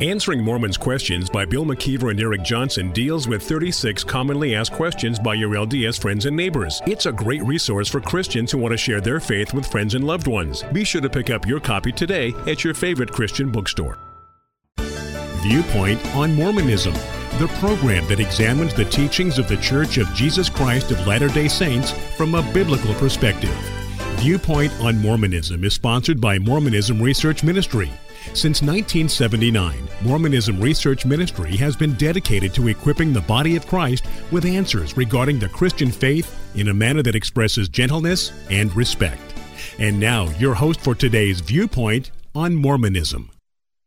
Answering Mormons Questions by Bill McKeever and Eric Johnson deals with 36 commonly asked questions by your LDS friends and neighbors. It's a great resource for Christians who want to share their faith with friends and loved ones. Be sure to pick up your copy today at your favorite Christian bookstore. Viewpoint on Mormonism, the program that examines the teachings of the Church of Jesus Christ of Latter day Saints from a biblical perspective. Viewpoint on Mormonism is sponsored by Mormonism Research Ministry. Since 1979, Mormonism Research Ministry has been dedicated to equipping the body of Christ with answers regarding the Christian faith in a manner that expresses gentleness and respect. And now, your host for today's Viewpoint on Mormonism.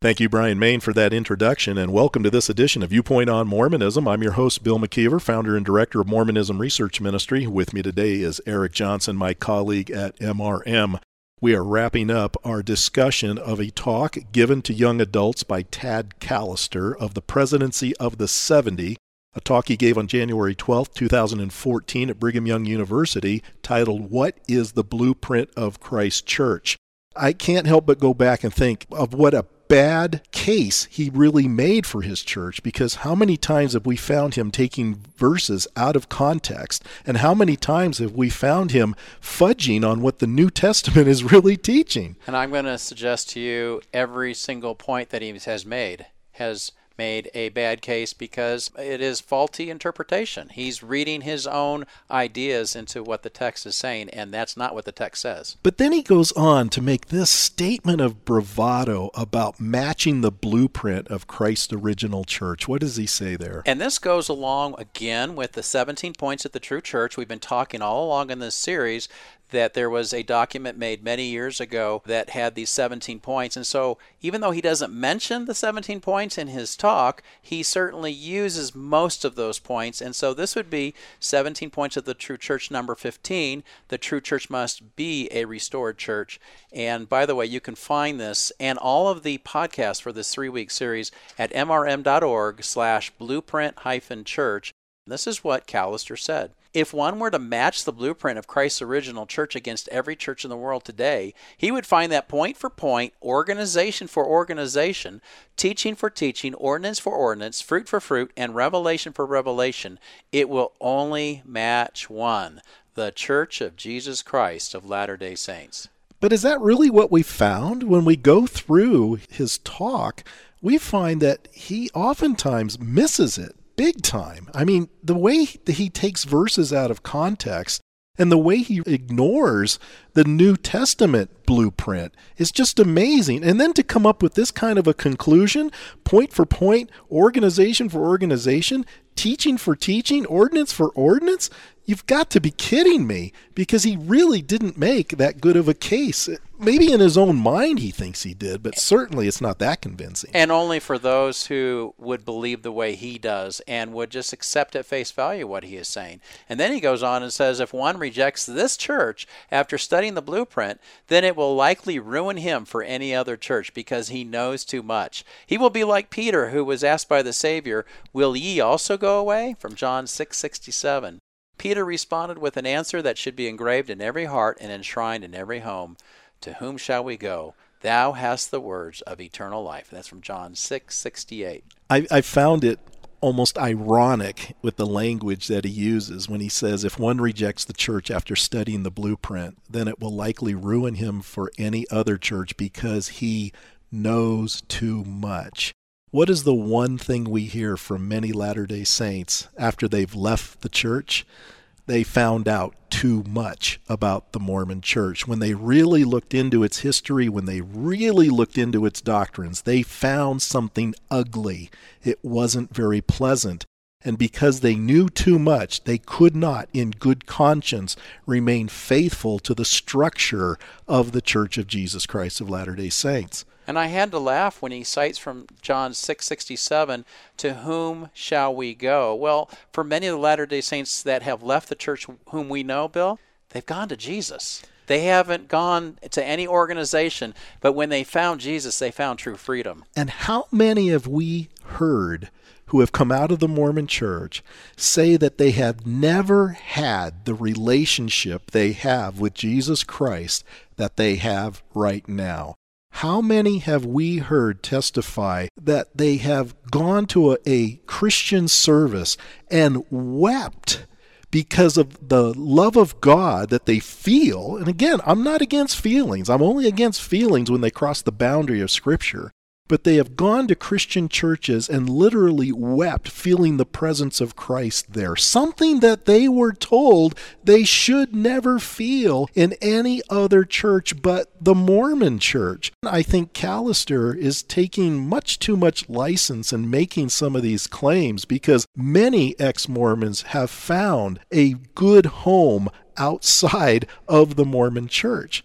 Thank you, Brian Main, for that introduction, and welcome to this edition of Viewpoint on Mormonism. I'm your host, Bill McKeever, founder and director of Mormonism Research Ministry. With me today is Eric Johnson, my colleague at MRM. We are wrapping up our discussion of a talk given to young adults by Tad Callister of the Presidency of the 70, a talk he gave on January 12, 2014 at Brigham Young University titled, What is the Blueprint of Christ Church? I can't help but go back and think of what a bad case he really made for his church because how many times have we found him taking verses out of context and how many times have we found him fudging on what the New Testament is really teaching? And I'm going to suggest to you every single point that he has made has made a bad case because it is faulty interpretation. He's reading his own ideas into what the text is saying, and that's not what the text says. But then he goes on to make this statement of bravado about matching the blueprint of Christ's original church. What does he say there? And this goes along again with the 17 points of the true church. We've been talking all along in this series that there was a document made many years ago that had these 17 points. And so, even though he doesn't mention the 17 points in his talk, he certainly uses most of those points. And so, this would be 17 points of the true church, number 15. The true church must be a restored church. And by the way, you can find this and all of the podcasts for this three week series at mrm.org slash blueprint hyphen church. This is what Callister said. If one were to match the blueprint of Christ's original church against every church in the world today, he would find that point for point, organization for organization, teaching for teaching, ordinance for ordinance, fruit for fruit, and revelation for revelation, it will only match one the Church of Jesus Christ of Latter day Saints. But is that really what we found? When we go through his talk, we find that he oftentimes misses it big time. I mean, the way he takes verses out of context and the way he ignores the New Testament blueprint is just amazing. And then to come up with this kind of a conclusion, point for point, organization for organization, teaching for teaching, ordinance for ordinance, you've got to be kidding me because he really didn't make that good of a case maybe in his own mind he thinks he did, but certainly it's not that convincing. And only for those who would believe the way he does and would just accept at face value what he is saying. And then he goes on and says if one rejects this church after studying the blueprint, then it will likely ruin him for any other church because he knows too much. He will be like Peter who was asked by the Savior, "Will ye also go away?" from John 6:67. Peter responded with an answer that should be engraved in every heart and enshrined in every home. To whom shall we go? Thou hast the words of eternal life. And that's from John 6 68. I, I found it almost ironic with the language that he uses when he says, if one rejects the church after studying the blueprint, then it will likely ruin him for any other church because he knows too much. What is the one thing we hear from many Latter day Saints after they've left the church? They found out too much about the Mormon church. When they really looked into its history, when they really looked into its doctrines, they found something ugly. It wasn't very pleasant. And because they knew too much, they could not, in good conscience, remain faithful to the structure of the Church of Jesus Christ of Latter day Saints. And I had to laugh when he cites from John 6:67, "To whom shall we go?" Well, for many of the Latter-day Saints that have left the church whom we know, Bill, they've gone to Jesus. They haven't gone to any organization, but when they found Jesus, they found true freedom. And how many have we heard who have come out of the Mormon church say that they have never had the relationship they have with Jesus Christ that they have right now? How many have we heard testify that they have gone to a, a, Christian service and wept because of the love of God that they feel? And again, I'm not against feelings, I'm only against feelings when they cross the boundary of Scripture but they have gone to Christian churches and literally wept, feeling the presence of Christ there. Something that they were told they should never feel in any other church but the Mormon church. I think Callister is taking much too much license in making some of these claims because many ex Mormons have found a good home outside of the Mormon church.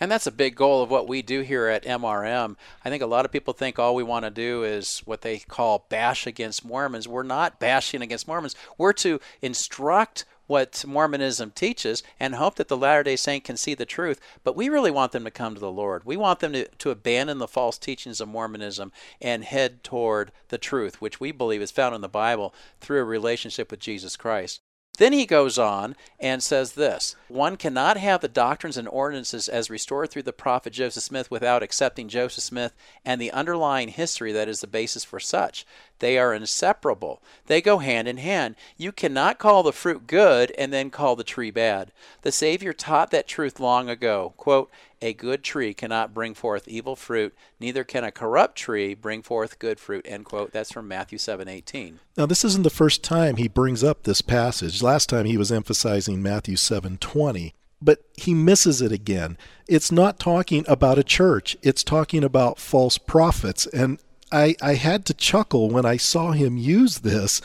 And that's a big goal of what we do here at MRM. I think a lot of people think all we want to do is what they call bash against Mormons. We're not bashing against Mormons. We're to instruct what Mormonism teaches and hope that the Latter day Saint can see the truth. But we really want them to come to the Lord. We want them to, to abandon the false teachings of Mormonism and head toward the truth, which we believe is found in the Bible through a relationship with Jesus Christ. Then he goes on and says this One cannot have the doctrines and ordinances as restored through the prophet Joseph Smith without accepting Joseph Smith and the underlying history that is the basis for such. They are inseparable. They go hand in hand. You cannot call the fruit good and then call the tree bad. The Savior taught that truth long ago. Quote, a good tree cannot bring forth evil fruit, neither can a corrupt tree bring forth good fruit. End quote. That's from Matthew 7:18. Now this isn't the first time he brings up this passage. Last time he was emphasizing Matthew 7:20 but he misses it again. It's not talking about a church, it's talking about false prophets. And I, I had to chuckle when I saw him use this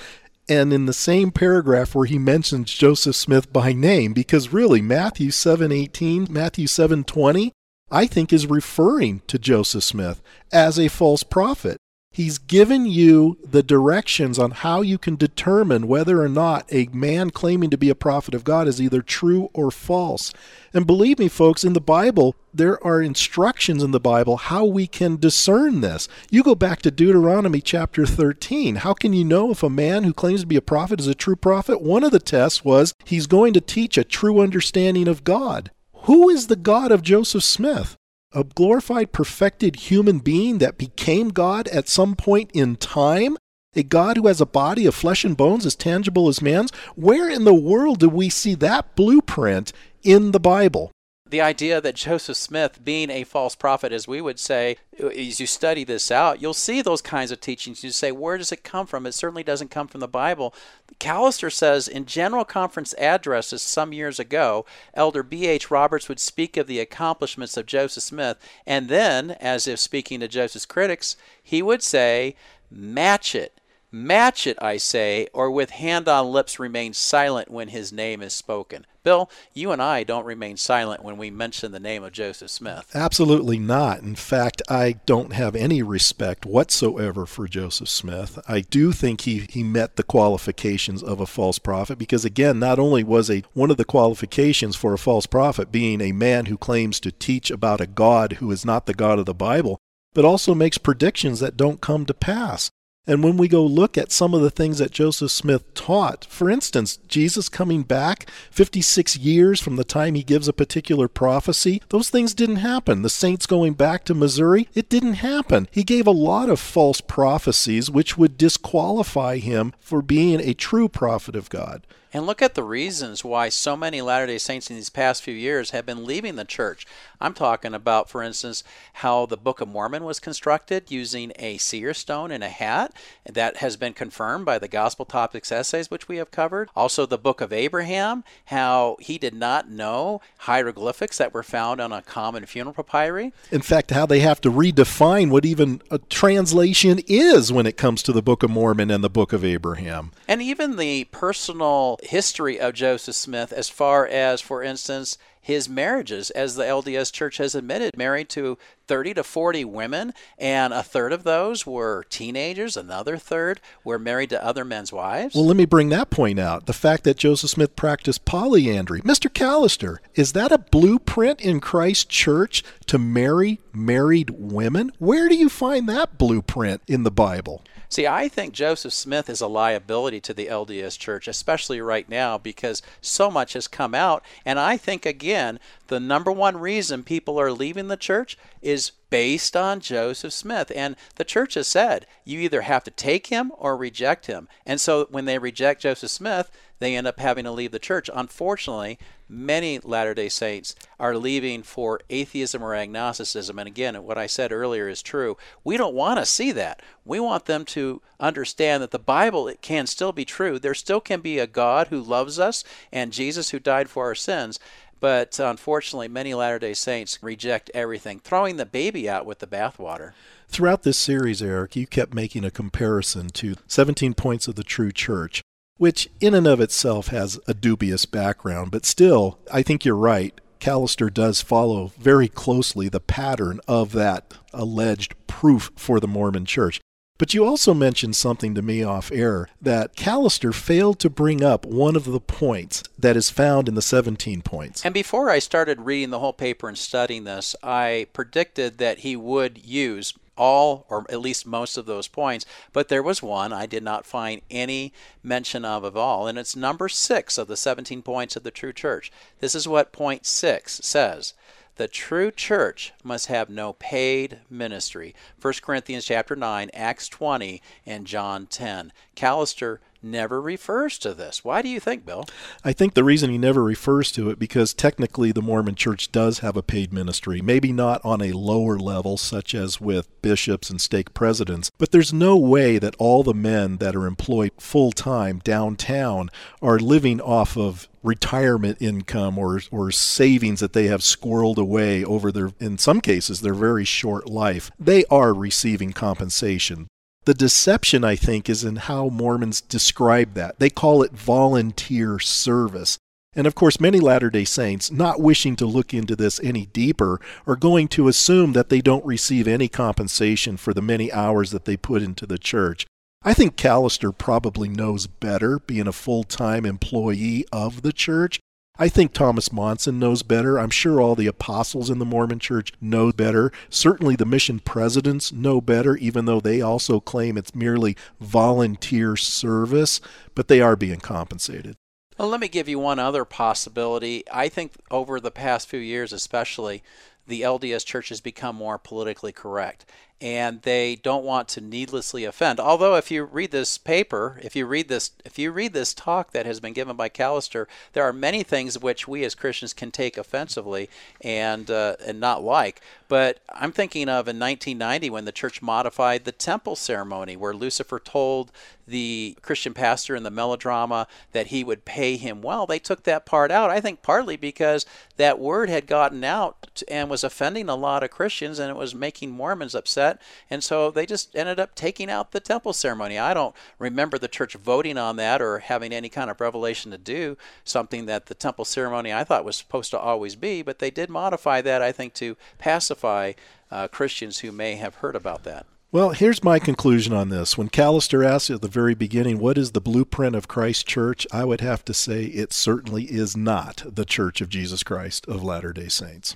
and in the same paragraph where he mentions Joseph Smith by name because really Matthew 7:18 Matthew 7:20 I think is referring to Joseph Smith as a false prophet He's given you the directions on how you can determine whether or not a man claiming to be a prophet of God is either true or false. And believe me, folks, in the Bible, there are instructions in the Bible how we can discern this. You go back to Deuteronomy chapter 13. How can you know if a man who claims to be a prophet is a true prophet? One of the tests was he's going to teach a true understanding of God. Who is the God of Joseph Smith? A glorified, perfected human being that became God at some point in time? A God who has a body of flesh and bones as tangible as man's? Where in the world do we see that blueprint in the Bible? The idea that Joseph Smith, being a false prophet, as we would say, as you study this out, you'll see those kinds of teachings. You say, where does it come from? It certainly doesn't come from the Bible. Callister says in general conference addresses some years ago, Elder B.H. Roberts would speak of the accomplishments of Joseph Smith, and then, as if speaking to Joseph's critics, he would say, match it Match it, I say, or with hand on lips remain silent when his name is spoken. Bill, you and I don't remain silent when we mention the name of Joseph Smith. Absolutely not. In fact, I don't have any respect whatsoever for Joseph Smith. I do think he, he met the qualifications of a false prophet because again, not only was a one of the qualifications for a false prophet being a man who claims to teach about a God who is not the God of the Bible, but also makes predictions that don't come to pass. And when we go look at some of the things that Joseph Smith taught, for instance, Jesus coming back 56 years from the time he gives a particular prophecy, those things didn't happen. The saints going back to Missouri, it didn't happen. He gave a lot of false prophecies which would disqualify him for being a true prophet of God. And look at the reasons why so many Latter day Saints in these past few years have been leaving the church. I'm talking about, for instance, how the Book of Mormon was constructed using a seer stone and a hat. That has been confirmed by the Gospel Topics essays, which we have covered. Also, the Book of Abraham, how he did not know hieroglyphics that were found on a common funeral papyri. In fact, how they have to redefine what even a translation is when it comes to the Book of Mormon and the Book of Abraham. And even the personal history of Joseph Smith as far as, for instance, his marriages, as the LDS Church has admitted, married to 30 to 40 women, and a third of those were teenagers, another third were married to other men's wives. Well, let me bring that point out. The fact that Joseph Smith practiced polyandry. Mr. Callister, is that a blueprint in Christ church to marry married women? Where do you find that blueprint in the Bible? See, I think Joseph Smith is a liability to the LDS Church, especially right now, because so much has come out. And I think, again, the number one reason people are leaving the church is based on Joseph Smith. And the church has said you either have to take him or reject him. And so when they reject Joseph Smith, they end up having to leave the church. Unfortunately, many Latter day Saints are leaving for atheism or agnosticism. And again, what I said earlier is true. We don't want to see that. We want them to understand that the Bible it can still be true. There still can be a God who loves us and Jesus who died for our sins. But uh, unfortunately, many Latter day Saints reject everything, throwing the baby out with the bathwater. Throughout this series, Eric, you kept making a comparison to 17 Points of the True Church which in and of itself has a dubious background. But still, I think you're right. Callister does follow very closely the pattern of that alleged proof for the Mormon Church. But you also mentioned something to me off air that Callister failed to bring up one of the points that is found in the 17 points. And before I started reading the whole paper and studying this, I predicted that he would use all or at least most of those points, but there was one I did not find any mention of at all, and it's number six of the 17 points of the true church. This is what point six says. The true church must have no paid ministry. 1 Corinthians chapter 9, Acts 20, and John 10. Callister never refers to this. Why do you think, Bill? I think the reason he never refers to it because technically the Mormon church does have a paid ministry, maybe not on a lower level such as with bishops and stake presidents, but there's no way that all the men that are employed full time downtown are living off of retirement income or or savings that they have squirreled away over their in some cases their very short life. They are receiving compensation. The deception, I think, is in how Mormons describe that. They call it volunteer service. And of course, many Latter day Saints, not wishing to look into this any deeper, are going to assume that they don't receive any compensation for the many hours that they put into the church. I think Callister probably knows better, being a full time employee of the church, I think Thomas Monson knows better. I'm sure all the apostles in the Mormon church know better. Certainly the mission presidents know better, even though they also claim it's merely volunteer service, but they are being compensated. Well, let me give you one other possibility. I think over the past few years, especially, the LDS church has become more politically correct and they don't want to needlessly offend. Although if you read this paper, if you read this if you read this talk that has been given by Callister, there are many things which we as Christians can take offensively and uh, and not like. But I'm thinking of in 1990 when the church modified the temple ceremony where Lucifer told the Christian pastor in the melodrama that he would pay him well. They took that part out. I think partly because that word had gotten out and was offending a lot of Christians and it was making Mormons upset that. And so they just ended up taking out the temple ceremony. I don't remember the church voting on that or having any kind of revelation to do something that the temple ceremony I thought was supposed to always be, but they did modify that, I think, to pacify uh, Christians who may have heard about that. Well, here's my conclusion on this. When Callister asked at the very beginning, what is the blueprint of Christ Church? I would have to say it certainly is not the Church of Jesus Christ of Latter day Saints.